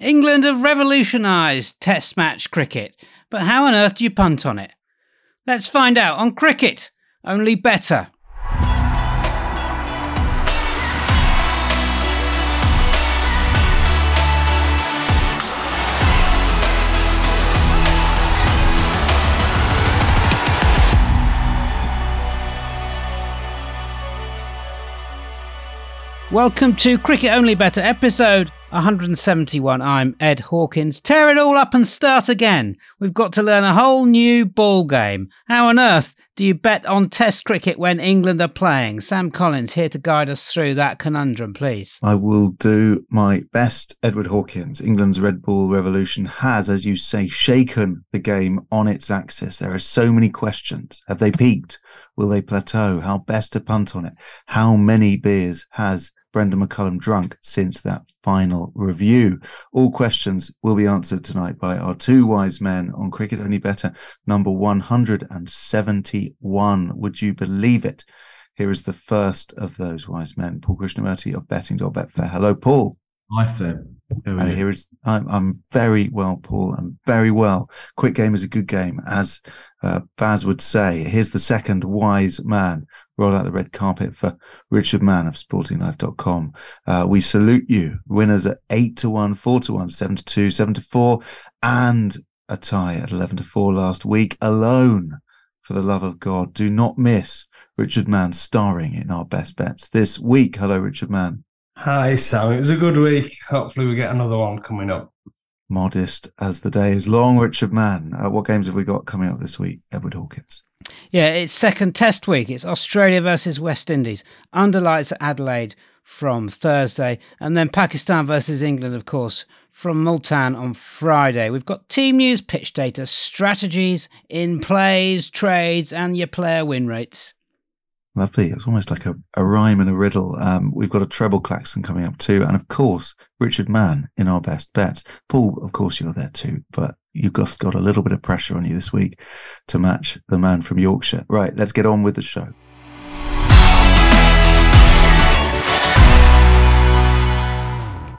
England have revolutionised Test match cricket, but how on earth do you punt on it? Let's find out on Cricket, only better. Welcome to Cricket Only Better, episode 171. I'm Ed Hawkins. Tear it all up and start again. We've got to learn a whole new ball game. How on earth do you bet on Test cricket when England are playing? Sam Collins here to guide us through that conundrum, please. I will do my best, Edward Hawkins. England's red ball revolution has, as you say, shaken the game on its axis. There are so many questions. Have they peaked? Will they plateau? How best to punt on it? How many beers has Brendon McCullum drunk since that final review? All questions will be answered tonight by our two wise men on Cricket Only Better, number 171. Would you believe it? Here is the first of those wise men, Paul Krishnamurti of betting.betfair. Hello, Paul. Hi, Sam. And here is I'm, I'm very well, Paul. I'm very well. Quick game is a good game, as uh, Baz would say. Here's the second wise man. Roll out the red carpet for Richard Mann of sportinglife.com. Uh, we salute you. Winners at 8 to 1, 4 to 1, 7 to 2, 7 to 4, and a tie at 11 to 4 last week alone. For the love of God, do not miss Richard Mann starring in our best bets this week. Hello, Richard Mann. Hi, Sam. It was a good week. Hopefully, we get another one coming up. Modest as the day is long, Richard Mann. Uh, what games have we got coming up this week, Edward Hawkins? Yeah, it's second test week. It's Australia versus West Indies. Under lights at Adelaide from Thursday, and then Pakistan versus England, of course, from Multan on Friday. We've got team news, pitch data, strategies, in plays, trades, and your player win rates. Lovely. It's almost like a, a rhyme and a riddle. Um, we've got a treble klaxon coming up too. And of course, Richard Mann in our best bets. Paul, of course, you're there too, but you've got, a little bit of pressure on you this week to match the man from Yorkshire. Right, let's get on with the show.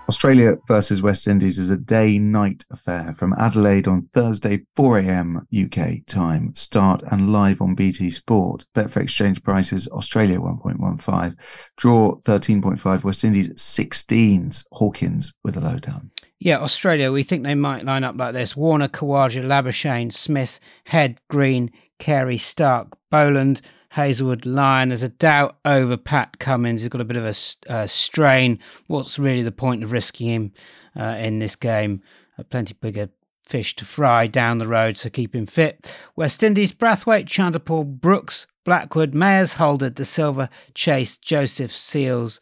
Australia versus West Indies is a day night affair from Adelaide on Thursday, 4 a.m. UK time. Start and live on BT Sport. Betfair exchange prices Australia 1.15, draw 13.5, West Indies 16s. Hawkins with a lowdown. Yeah, Australia, we think they might line up like this Warner, Khawaja, Labuschagne, Smith, Head, Green, Carey, Starc, Boland. Hazlewood Lyon. There's a doubt over Pat Cummins. He's got a bit of a uh, strain. What's really the point of risking him uh, in this game? Uh, plenty bigger fish to fry down the road, so keep him fit. West Indies, Brathwaite, Chanderpaul, Brooks, Blackwood, Mayers, Holder, De Silva, Chase, Joseph, Seales,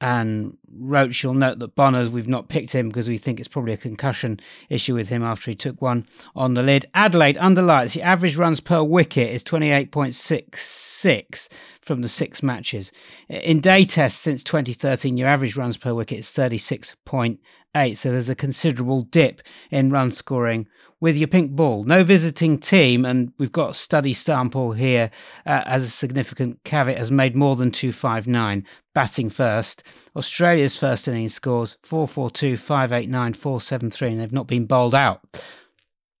and Roach, you'll note that Bonners, we've not picked him because we think it's probably a concussion issue with him after he took one on the lid. Adelaide, under lights, the average runs per wicket is 28.66 from the six matches. In day tests since 2013, your average runs per wicket is 36.8. So there's a considerable dip in run scoring with your pink ball. No visiting team, and we've got a study sample here uh, as a significant caveat, has made more than 259 batting first. Australia's first innings scores 442, 589, 473, and they've not been bowled out.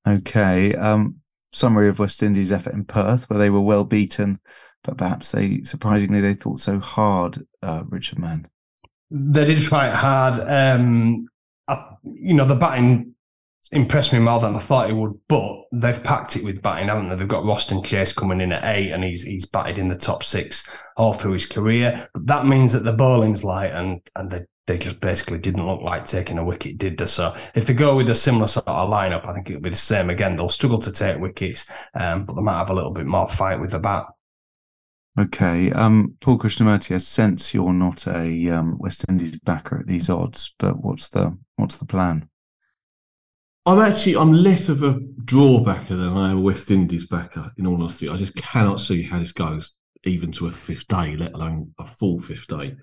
Okay. Um, summary of West Indies' effort in Perth, where they were well beaten, but perhaps they surprisingly they thought so hard. Uh, Richard Mann. They did fight hard. Um, I, you know, the batting impressed me more than I thought it would, but they've packed it with batting, haven't they? They've got Roston Chase coming in at eight, and he's he's batted in the top six all through his career. But that means that the bowling's light, and and they they just basically didn't look like taking a wicket, did they? So if they go with a similar sort of lineup, I think it'll be the same again. They'll struggle to take wickets, um, but they might have a little bit more fight with the bat. Okay. Um, Paul Krishnamurti, I sense you're not a um, West Indies backer at these odds, but what's the what's the plan? I'm actually I'm less of a draw backer than I am a West Indies backer. In all honesty, I just cannot see how this goes, even to a fifth day, let alone a full fifth day.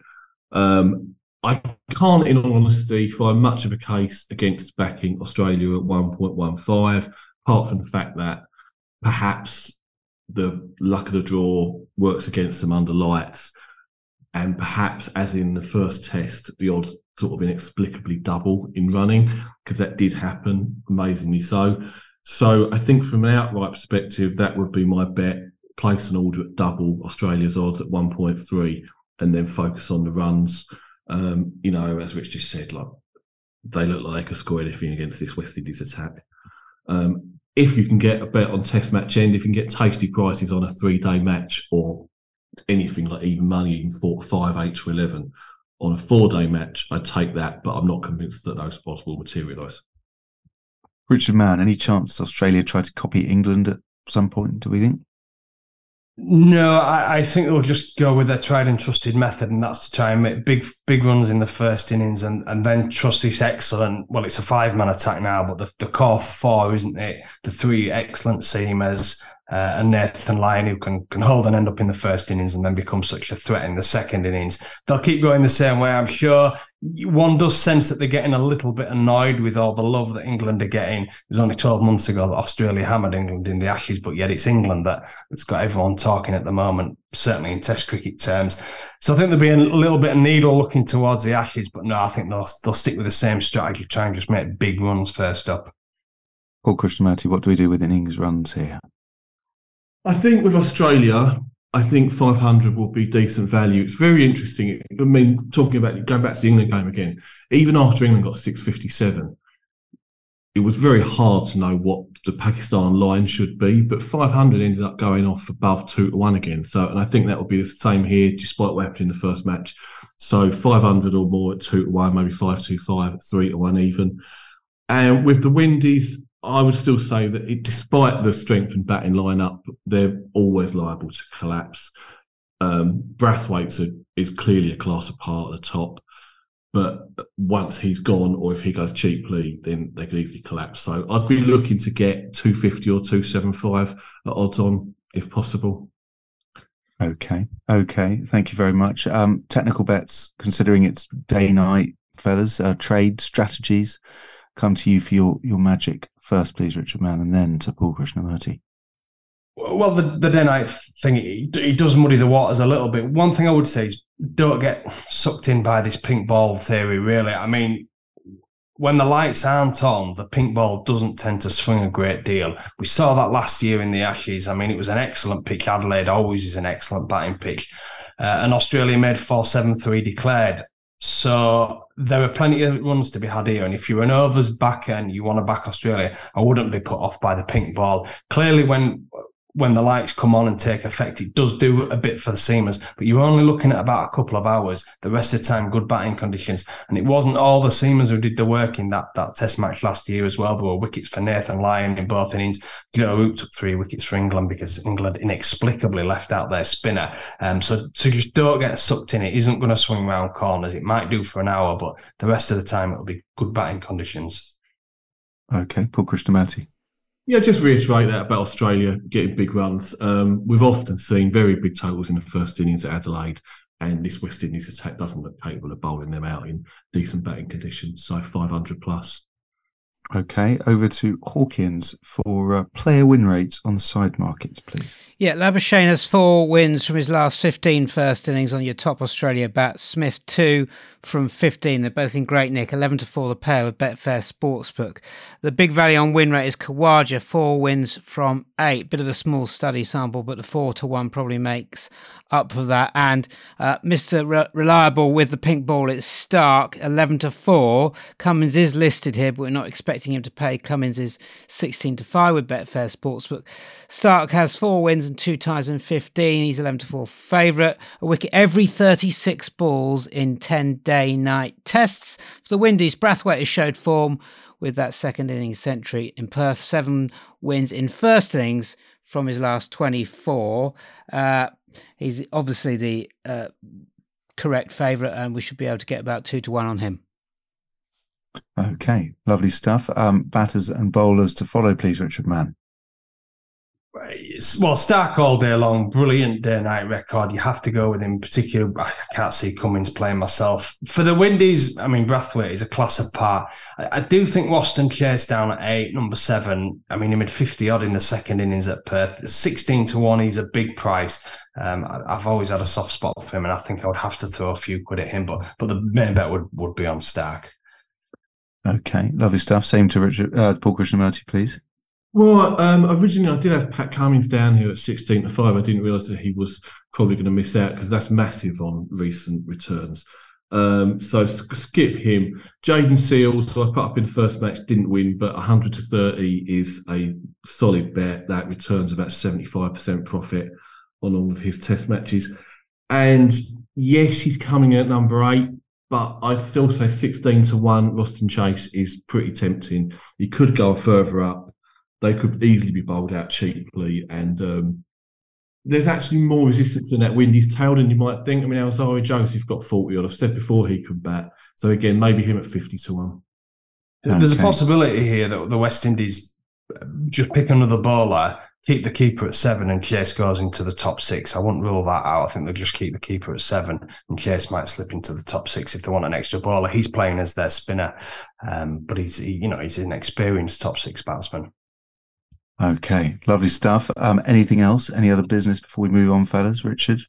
Um, I can't, in all honesty, find much of a case against backing Australia at 1.15, apart from the fact that perhaps the luck of the draw works against them under lights. and perhaps, as in the first test, the odds sort of inexplicably double in running because that did happen, amazingly so. So I think from an outright perspective, that would be my bet. Place an order at double Australia's odds at 1.3 and then focus on the runs. Um, you know, as Rich just said, like they look like they could score anything against this West Indies attack. Um, if you can get a bet on Test match end, if you can get tasty prices on a three day match or anything like even money, even four, five, eight to eleven on a four day match, I'd take that, but I'm not convinced that those spots will materialise. Richard Mann, any chance Australia try to copy England at some point, do we think? No, I, I, think they'll just go with their tried and trusted method, and that's to try and make big, big runs in the first innings, and, and then trust this excellent. Well, it's a five man attack now, but the, the core four, isn't it? The three excellent seamers, uh, and Nathan Lyon, who can can hold and end up in the first innings and then become such a threat in the second innings. They'll keep going the same way, I'm sure. One does sense that they're getting a little bit annoyed with all the love that England are getting. It was only 12 months ago that Australia hammered England in the Ashes, but yet it's England that, that's got everyone talking at the moment, certainly in Test cricket terms. So I think there'll be a little bit of needle looking towards the Ashes, but no, I think they'll, they'll stick with the same strategy, try and just make big runs first up. Paul Krishnamurti, what do we do with innings runs here? I think with Australia, I think 500 will be decent value. It's very interesting. I mean, talking about going back to the England game again, even after England got 657, it was very hard to know what the Pakistan line should be, but 500 ended up going off above two to one again. So, and I think that will be the same here, despite what happened in the first match. So, 500 or more at two to one, maybe five to five, three to one even. And with the Windies, I would still say that it, despite the strength and batting lineup, they're always liable to collapse. Um, is clearly a class apart at the top, but once he's gone, or if he goes cheaply, then they could easily collapse. So I'd be looking to get 250 or 275 at odds on, if possible. Okay. Okay. Thank you very much. Um, technical bets, considering it's day night, fellas, uh, trade strategies come to you for your, your magic first, please, Richard Mann, and then to Paul Krishnamurti? Well, the, the day night thing, it, it, does muddy the waters a little bit. One thing I would say is don't get sucked in by this pink ball theory, really. I mean, when the lights aren't on, the pink ball doesn't tend to swing a great deal. We saw that last year in the Ashes. I mean, it was an excellent pitch. Adelaide always is an excellent batting pitch. Uh, and Australia made 4 7 3 declared. So there are plenty of runs to be had here. And if you're an overs backer and you want to back Australia, I wouldn't be put off by the pink ball. Clearly, when when the lights come on and take effect, it does do a bit for the seamers, but you're only looking at about a couple of hours. The rest of the time, good batting conditions. And it wasn't all the seamers who did the work in that, that test match last year as well. There were wickets for Nathan Lyon in both innings. Gilbert Root took three wickets for England because England inexplicably left out their spinner. Um, so, so just don't get sucked in. It isn't going to swing round corners. It might do for an hour, but the rest of the time, it'll be good batting conditions. Okay, Paul Krishnamurti. Yeah, just reiterate that about Australia getting big runs. Um, we've often seen very big totals in the first innings at Adelaide, and this West Indies attack doesn't look capable of bowling them out in decent batting conditions. So 500 plus. Okay, over to Hawkins for uh, player win rates on the side markets, please. Yeah, Labuschagne has four wins from his last 15 first innings on your top Australia bat. Smith, two from 15. They're both in great nick. 11 to 4 the pair with Betfair Sportsbook. The big value on win rate is Khawaja, four wins from eight. Bit of a small study sample, but the 4 to 1 probably makes up for that. And uh, Mr. Re- Reliable with the pink ball, it's Starc, 11 to 4. Cummins is listed here, but we're not expecting him to pay. Cummins is 16 to 5 with Betfair Sportsbook. Starc has four wins and two ties in 15. He's 11 to 4 favourite. A wicket every 36 balls in 10 day night tests. For the Windies, Brathwaite has showed form with that second innings century in Perth, seven wins in first innings from his last 24. Uh, he's obviously the uh, correct favourite, and we should be able to get about two to one on him. Okay, lovely stuff. Um, batters and bowlers to follow, please, Richard Mann. well, Starc all day long, brilliant day night record. You have to go with him. Particular, I can't see Cummins playing myself for the Windies. I mean, Brathwaite is a class apart. I, I do think Roston Chase down at eight, number seven. I mean, he made fifty odd in the second innings at Perth. Sixteen to one, he's a big price. Um, I, have always had a soft spot for him, and I think I would have to throw a few quid at him. But but the main bet would would be on Starc. Okay, lovely stuff. Same to Richard, uh, Paul Krishnamurti, please. Well, um, originally I did have Pat Cummins down here at 16 to 5. I didn't realise that he was probably going to miss out because that's massive on recent returns. Um, so skip him. Jayden Seales, so I put up in the first match, didn't win, but 100 to 30 is a solid bet that returns about 75% profit on all of his test matches. And yes, he's coming at number eight, but I'd still say 16 to 1, Roston Chase is pretty tempting. He could go further up they could easily be bowled out cheaply. And um, there's actually more resistance in that Windies tail than you might think. I mean, Alzarri Joseph got 40 odd. I've said before he could bat. So again, maybe him at 50 to 1. Okay. There's a possibility here that the West Indies just pick another bowler, keep the keeper at seven, and Chase goes into the top six. I wouldn't rule that out. I think they'll just keep the keeper at seven, and Chase might slip into the top six if they want an extra bowler. He's playing as their spinner, um, but he's he, you know he's an experienced top six batsman. Okay, lovely stuff. Um, anything else? Any other business before we move on, fellas? Richard?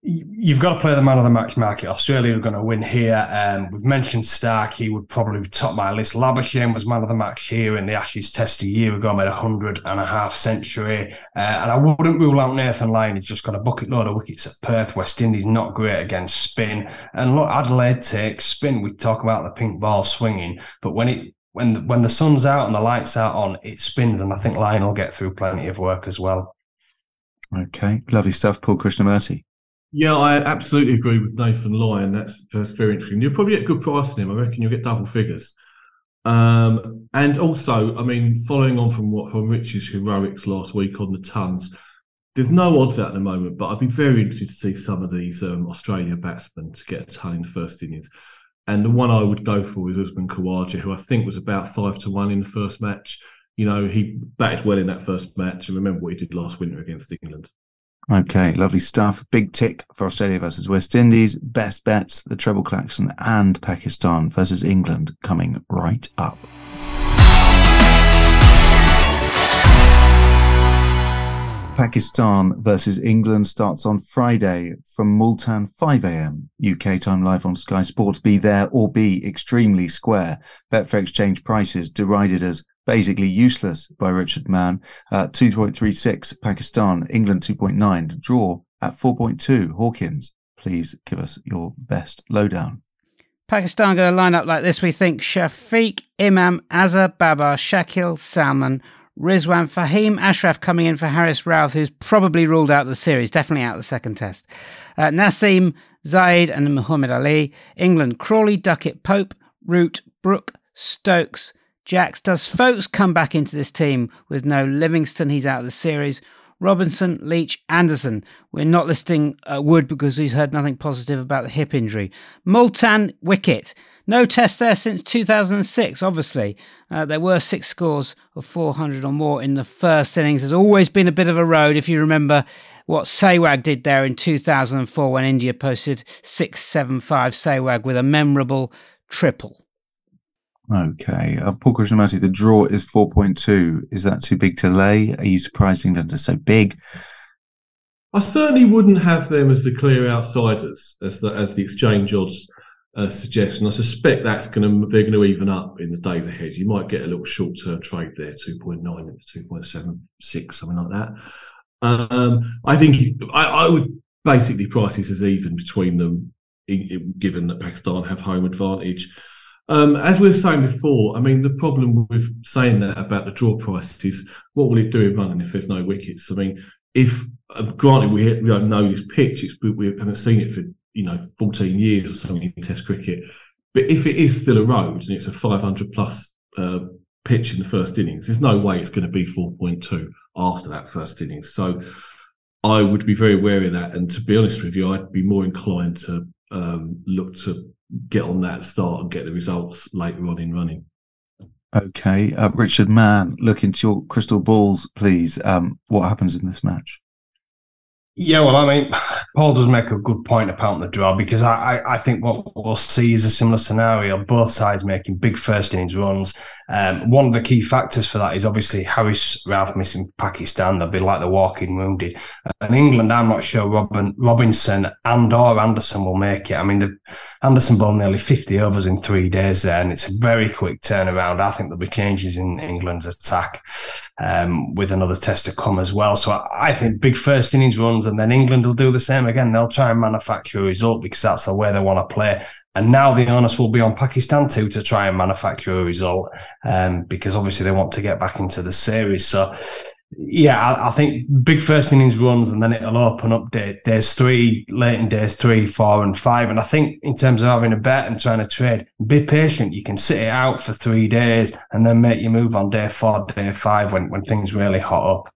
You've got to play the man of the match market. Australia are going to win here. Um, we've mentioned Starc. He would probably top my list. Labuschagne was man of the match here in the Ashes test a year ago, made a hundred and a half century. Uh, and I wouldn't rule out Nathan Lyon. He's just got a bucket load of wickets at Perth. West Indies not great against spin. And look, Adelaide takes spin. We talk about the pink ball swinging, but when it when the, when the sun's out and the lights are on, it spins, and I think Lyon will get through plenty of work as well. Okay, lovely stuff, Paul Krishnamurti. Yeah, I absolutely agree with Nathan Lyon. That's, that's very interesting. You'll probably get good price on him. I reckon you'll get double figures. Um, and also, I mean, following on from what from Rich's heroics last week on the tons, there's no odds at the moment, but I'd be very interested to see some of these um, Australian batsmen to get a ton in the first innings. And the one I would go for is Usman Khawaja, who I think was about five to one in the first match. You know, he batted well in that first match, and remember what he did last winter against England. Okay, lovely stuff. Big tick for Australia versus West Indies. Best bets, the treble klaxon and Pakistan versus England coming right up. Pakistan versus England starts on Friday from Multan 5 a.m. UK time live on Sky Sports. Be there or be extremely square. Betfair exchange prices derided as basically useless by Richard Mann. Uh, 2.36 Pakistan, England 2.9. Draw at 4.2. Hawkins, please give us your best lowdown. Pakistan going to line up like this. We think Shafiq, Imam, Azhar, Babar, Shakil, Salman, Rizwan Fahim Ashraf coming in for Haris Rauf, who's probably ruled out the series, definitely out the second test. Uh, Naseem, Zahid, and Muhammad Ali. England, Crawley, Duckett, Pope, Root, Brook, Stokes, Jacks. Does Foakes come back into this team with no Livingstone? He's out of the series. Robinson, Leach, Anderson. We're not listing uh, Wood because he's heard nothing positive about the hip injury. Multan, Wicket. No test there since 2006, obviously. Uh, there were six scores of 400 or more in the first innings. There's always been a bit of a road, if you remember what Sehwag did there in 2004 when India posted 675 Sehwag with a memorable triple. Okay. Uh, Paul Krishnamurti, the draw is 4.2. Is that too big to lay? Are you surprised England are so big? I certainly wouldn't have them as the clear outsiders, as the, as the exchange odds uh, suggestion. I suspect that's going to they're going to even up in the days ahead. You might get a little short term trade there, two point nine into two point seven six, something like that. Um, I think I, I, would basically price this as even between them, given that Pakistan have home advantage. Um, as we were saying before, I mean the problem with saying that about the draw price is what will it do in running if there's no wickets? I mean, if uh, granted we, we don't know this pitch, it's, we haven't seen it for you know 14 years or something in Test cricket. But if it is still a road and it's a 500 plus uh, pitch in the first innings, there's no way it's going to be 4.2 after that first innings. So I would be very wary of that. And to be honest with you, I'd be more inclined to um, look to get on that start and get the results later on in running. Okay, uh, Richard Mann, look into your crystal balls, please. Um, what happens in this match? Yeah, well, I mean, Paul does make a good point about the draw because I, I, I, think what we'll see is a similar scenario. Both sides making big first innings runs. Um, one of the key factors for that is obviously Haris Rauf missing Pakistan. They'll be like the walking wounded. And England, I'm not sure Robin, Robinson and or Anderson will make it. I mean, the, Anderson bowled nearly 50 overs in three days there, and it's a very quick turnaround. I think there'll be changes in England's attack um, with another test to come as well. So I, I think big first innings runs, and then England will do the same again. They'll try and manufacture a result because that's the way they want to play. And now the onus will be on Pakistan too to try and manufacture a result, um, because obviously they want to get back into the series. So yeah, I, I, think big first innings runs and then it'll open up day, days three, late in days three, four, and five. And I think in terms of having a bet and trying to trade, be patient. You can sit it out for three days and then make your move on day four, day five when, when things really hot up.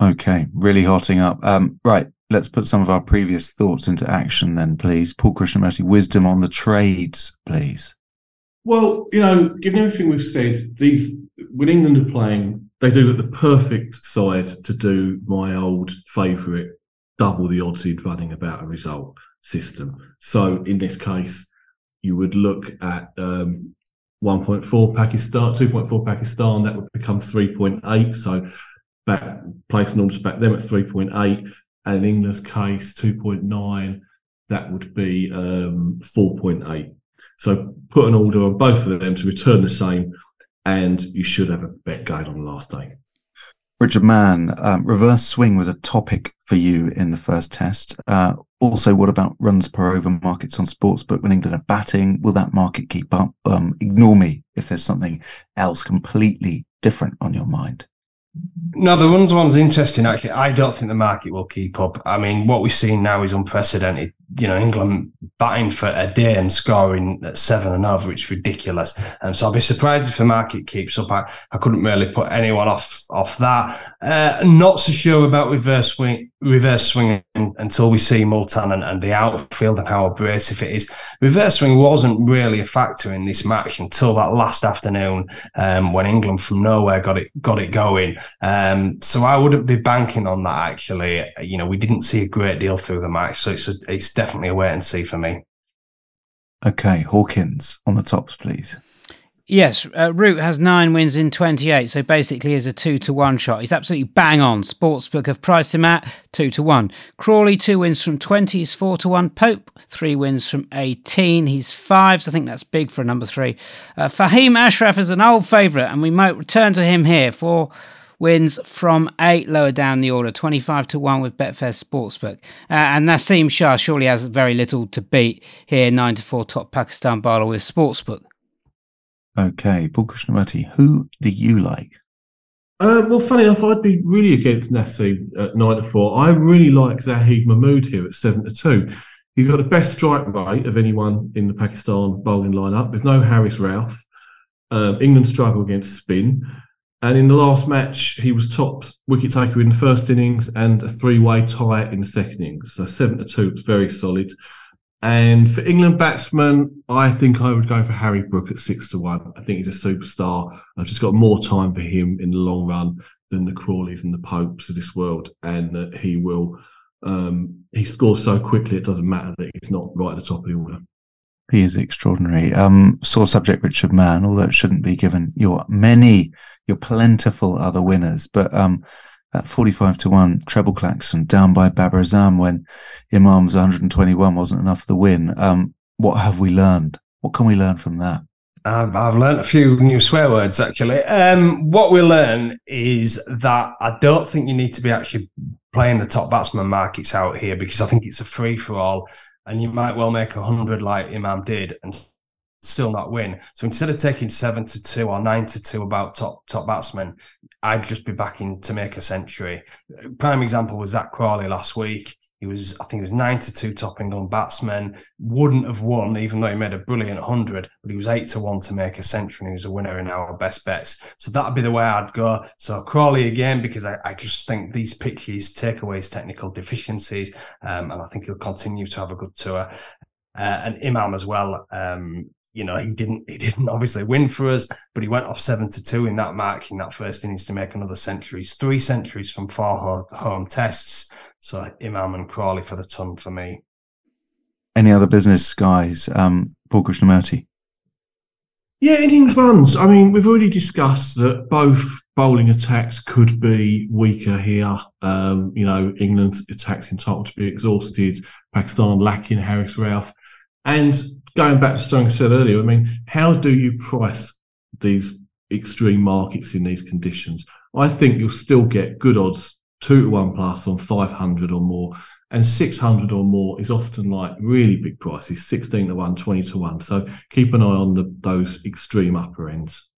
Okay, really hotting up. Um, right, let's put some of our previous thoughts into action then, please. Paul Krishnamurti, wisdom on the trades, please. Well, you know, given everything we've said, these when England are playing they do look the perfect side to do my old favourite double the odds in running about a result system. So in this case, you would look at um, 1.4 Pakistan, 2.4 Pakistan, that would become 3.8. So back placing orders back them at 3.8, and in England's case, 2.9, that would be um, 4.8. So put an order on both of them to return the same and you should have a bet guide on the last day. Richard Mann, um, reverse swing was a topic for you in the first test. Uh, also, what about runs per over markets on sportsbook when England are batting? Will that market keep up? Um, ignore me if there's something else completely different on your mind. No, the runs one's interesting. Actually, I don't think the market will keep up. I mean, what we're seeing now is unprecedented. You know, England batting for a day and scoring at seven and over, it's ridiculous. And so I'll be surprised if the market keeps up. I, I couldn't really put anyone off off that. Uh, not so sure about reverse swing, reverse swing until we see Multan and, and the outfield and how abrasive it is. Reverse swing wasn't really a factor in this match until that last afternoon um, when England from nowhere got it got it going. Um, so I wouldn't be banking on that. Actually, you know, we didn't see a great deal through the match, so it's a, it's definitely a wait and see for me. Okay, Hawkins on the tops, please. Yes, uh, Root has nine wins in 28, so basically is a two to one shot. He's absolutely bang on. Sportsbook have priced him at two to one. Crawley, two wins from 20, he's four to one. Pope, three wins from 18, he's five, so I think that's big for a number three. Uh, Fahim Ashraf is an old favourite, and we might return to him here for wins from eight lower down the order, 25 to 1 with Betfair Sportsbook. Uh, and Naseem Shah surely has very little to beat here, 9 to 4 top Pakistan bowler with Sportsbook. Okay, Paul Krishnamurti, who do you like? Uh, well, funny enough, I'd be really against Naseem at 9 to 4. I really like Zahid Mahmood here at 7 to 2. He's got the best strike rate of anyone in the Pakistan bowling lineup. There's no Haris Rauf. Um, England struggle against spin. And in the last match, he was top wicket taker in the first innings and a three way tie in the second innings. So seven to two, it's very solid. And for England batsmen, I think I would go for Harry Brook at six to one. I think he's a superstar. I've just got more time for him in the long run than the Crawleys and the Popes of this world, and that he will. Um, he scores so quickly; it doesn't matter that he's not right at the top of the order. He is extraordinary. Um, sore subject, Richard Mann, although it shouldn't be given your many plentiful other winners. But um, that 45 to 1 treble klaxon down by Babar Azam when Imam's 121 wasn't enough for the win. Um, what have we learned? What can we learn from that? I've, I've learned a few new swear words actually. Um, what we learn is that I don't think you need to be actually playing the top batsman markets out here because I think it's a free for all, and you might well make a hundred like Imam did and still not win. So instead of taking seven to two or nine to two about top top batsmen, I'd just be backing to make a century. Prime example was Zak Crawley last week. He was, I think, he was nine to two top England batsman. Wouldn't have won, even though he made a brilliant hundred. But he was eight to one to make a century. and He was a winner in our best bets. So that'd be the way I'd go. So Crawley again, because I, I just think these pitches take away his technical deficiencies, um, and I think he'll continue to have a good tour. Uh, and Imam as well. Um, you know, he didn't he didn't obviously win for us, but he went off seven to two in that match in that first innings to make another centuries, three centuries from four home tests. So Imam and Crawley for the ton for me. Any other business guys? Um, Paul Krishnamurti. Yeah, innings runs. I mean, we've already discussed that both bowling attacks could be weaker here. Um, you know, England's attacks entitled to be exhausted. Pakistan lacking Haris Rauf. And going back to something I said earlier, I mean, how do you price these extreme markets in these conditions? I think you'll still get good odds, two to one plus on 500 or more. And 600 or more is often like really big prices 16 to 1, 20 to 1. So keep an eye on the, those extreme upper ends.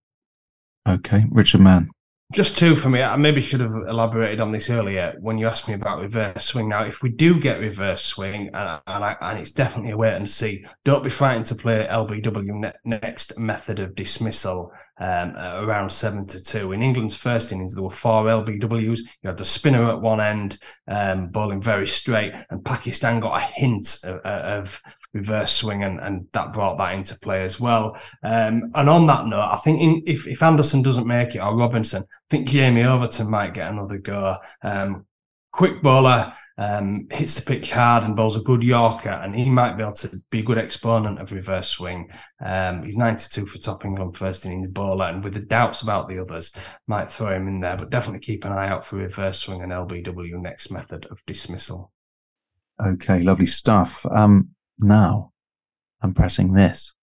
Okay. Richard Mann. Just two for me. I maybe should have elaborated on this earlier when you asked me about reverse swing. Now, if we do get reverse swing, and, and, I, and it's definitely a wait and see, don't be frightened to play LBW ne- next method of dismissal um, around seven to two. In England's first innings, there were four LBWs. You had the spinner at one end, um, bowling very straight, and Pakistan got a hint of, of reverse swing, and, and that brought that into play as well. Um, and on that note, I think in, if, if Anderson doesn't make it or Robinson, think Jamie Overton might get another go. Um, quick bowler, um, hits the pitch hard and bowls a good Yorker, and he might be able to be a good exponent of reverse swing. Um, he's 92 for top England first innings bowler, and with the doubts about the others, might throw him in there, but definitely keep an eye out for reverse swing and LBW next method of dismissal. Okay, lovely stuff. Um, now I'm pressing this.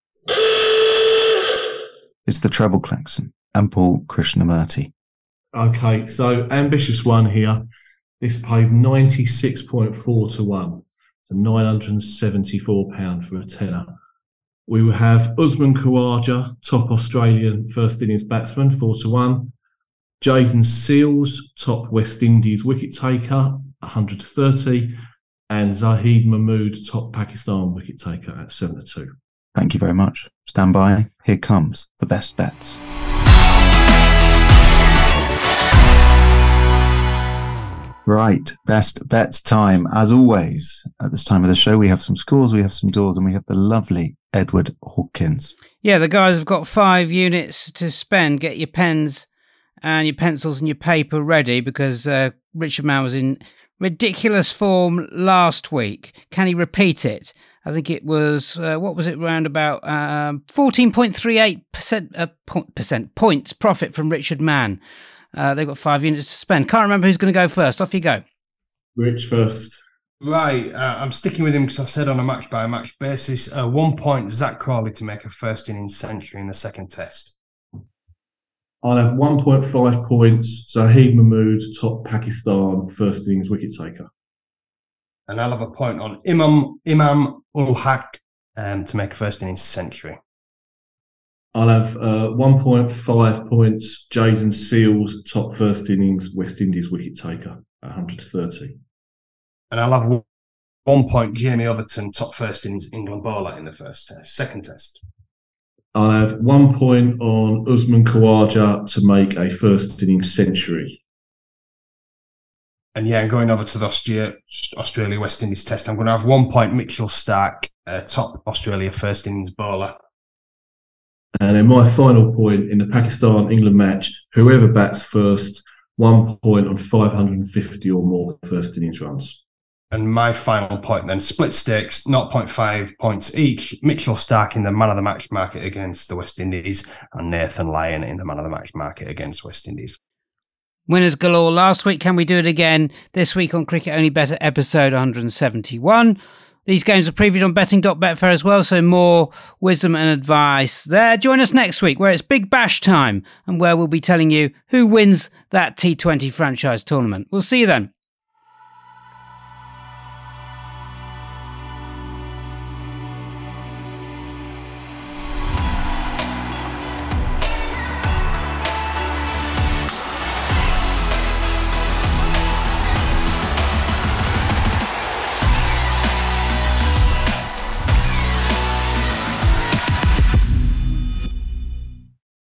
It's the treble klaxon and Paul Krishnamurti. Okay, so ambitious one here. This pays 96.4 to 1. So £974 for a tenner. We will have Usman Khawaja, top Australian first innings batsman, 4 to 1. Jayden Seales, top West Indies wicket taker, 100 to 30. And Zahid Mahmood, top Pakistan wicket taker at 7 to 2. Thank you very much. Stand by. Here comes the best bets. Right, best bets time. As always, at this time of the show, we have some scores, we have some doors, and we have the lovely Edward Hawkins. Yeah, the guys have got five units to spend. Get your pens and your pencils and your paper ready because uh, Richard Mann was in ridiculous form last week. Can he repeat it? I think it was uh, what was it around about um, fourteen point three eight percent uh, percent points profit from Richard Mann. Uh, they've got five units to spend. Can't remember who's going to go first. Off you go. Rich first. Right, uh, I'm sticking with him because I said on a match by match basis, uh, one point Zak Crawley to make a first innings century in the second test. I'll have 1.5 points. Zahid Mahmood, top Pakistan first innings wicket taker. And I'll have a point on Imam Imam ul Haq um, to make a first innings century. I'll have uh, 1.5 points. Jayden Seales, top first innings West Indies wicket taker, 130. And I'll have one point. Jamie Overton, top first innings England bowler in the first test, second test. I'll have one point on Usman Khawaja to make a first innings century. And yeah, going over to the Australia, Australia West Indies test, I'm going to have one point Mitchell Starc, uh, top Australia first innings bowler. And then my final point in the Pakistan England match, whoever bats first, one point on 550 or more first innings runs. And my final point then split stakes, 0.5 points each. Mitchell Starc in the man of the match market against the West Indies, and Nathan Lyon in the man of the match market against West Indies. Winners galore last week. Can we do it again this week on Cricket Only Better episode 171? These games are previewed on betting.betfair as well, so more wisdom and advice there. Join us next week where it's Big Bash time and where we'll be telling you who wins that T20 franchise tournament. We'll see you then.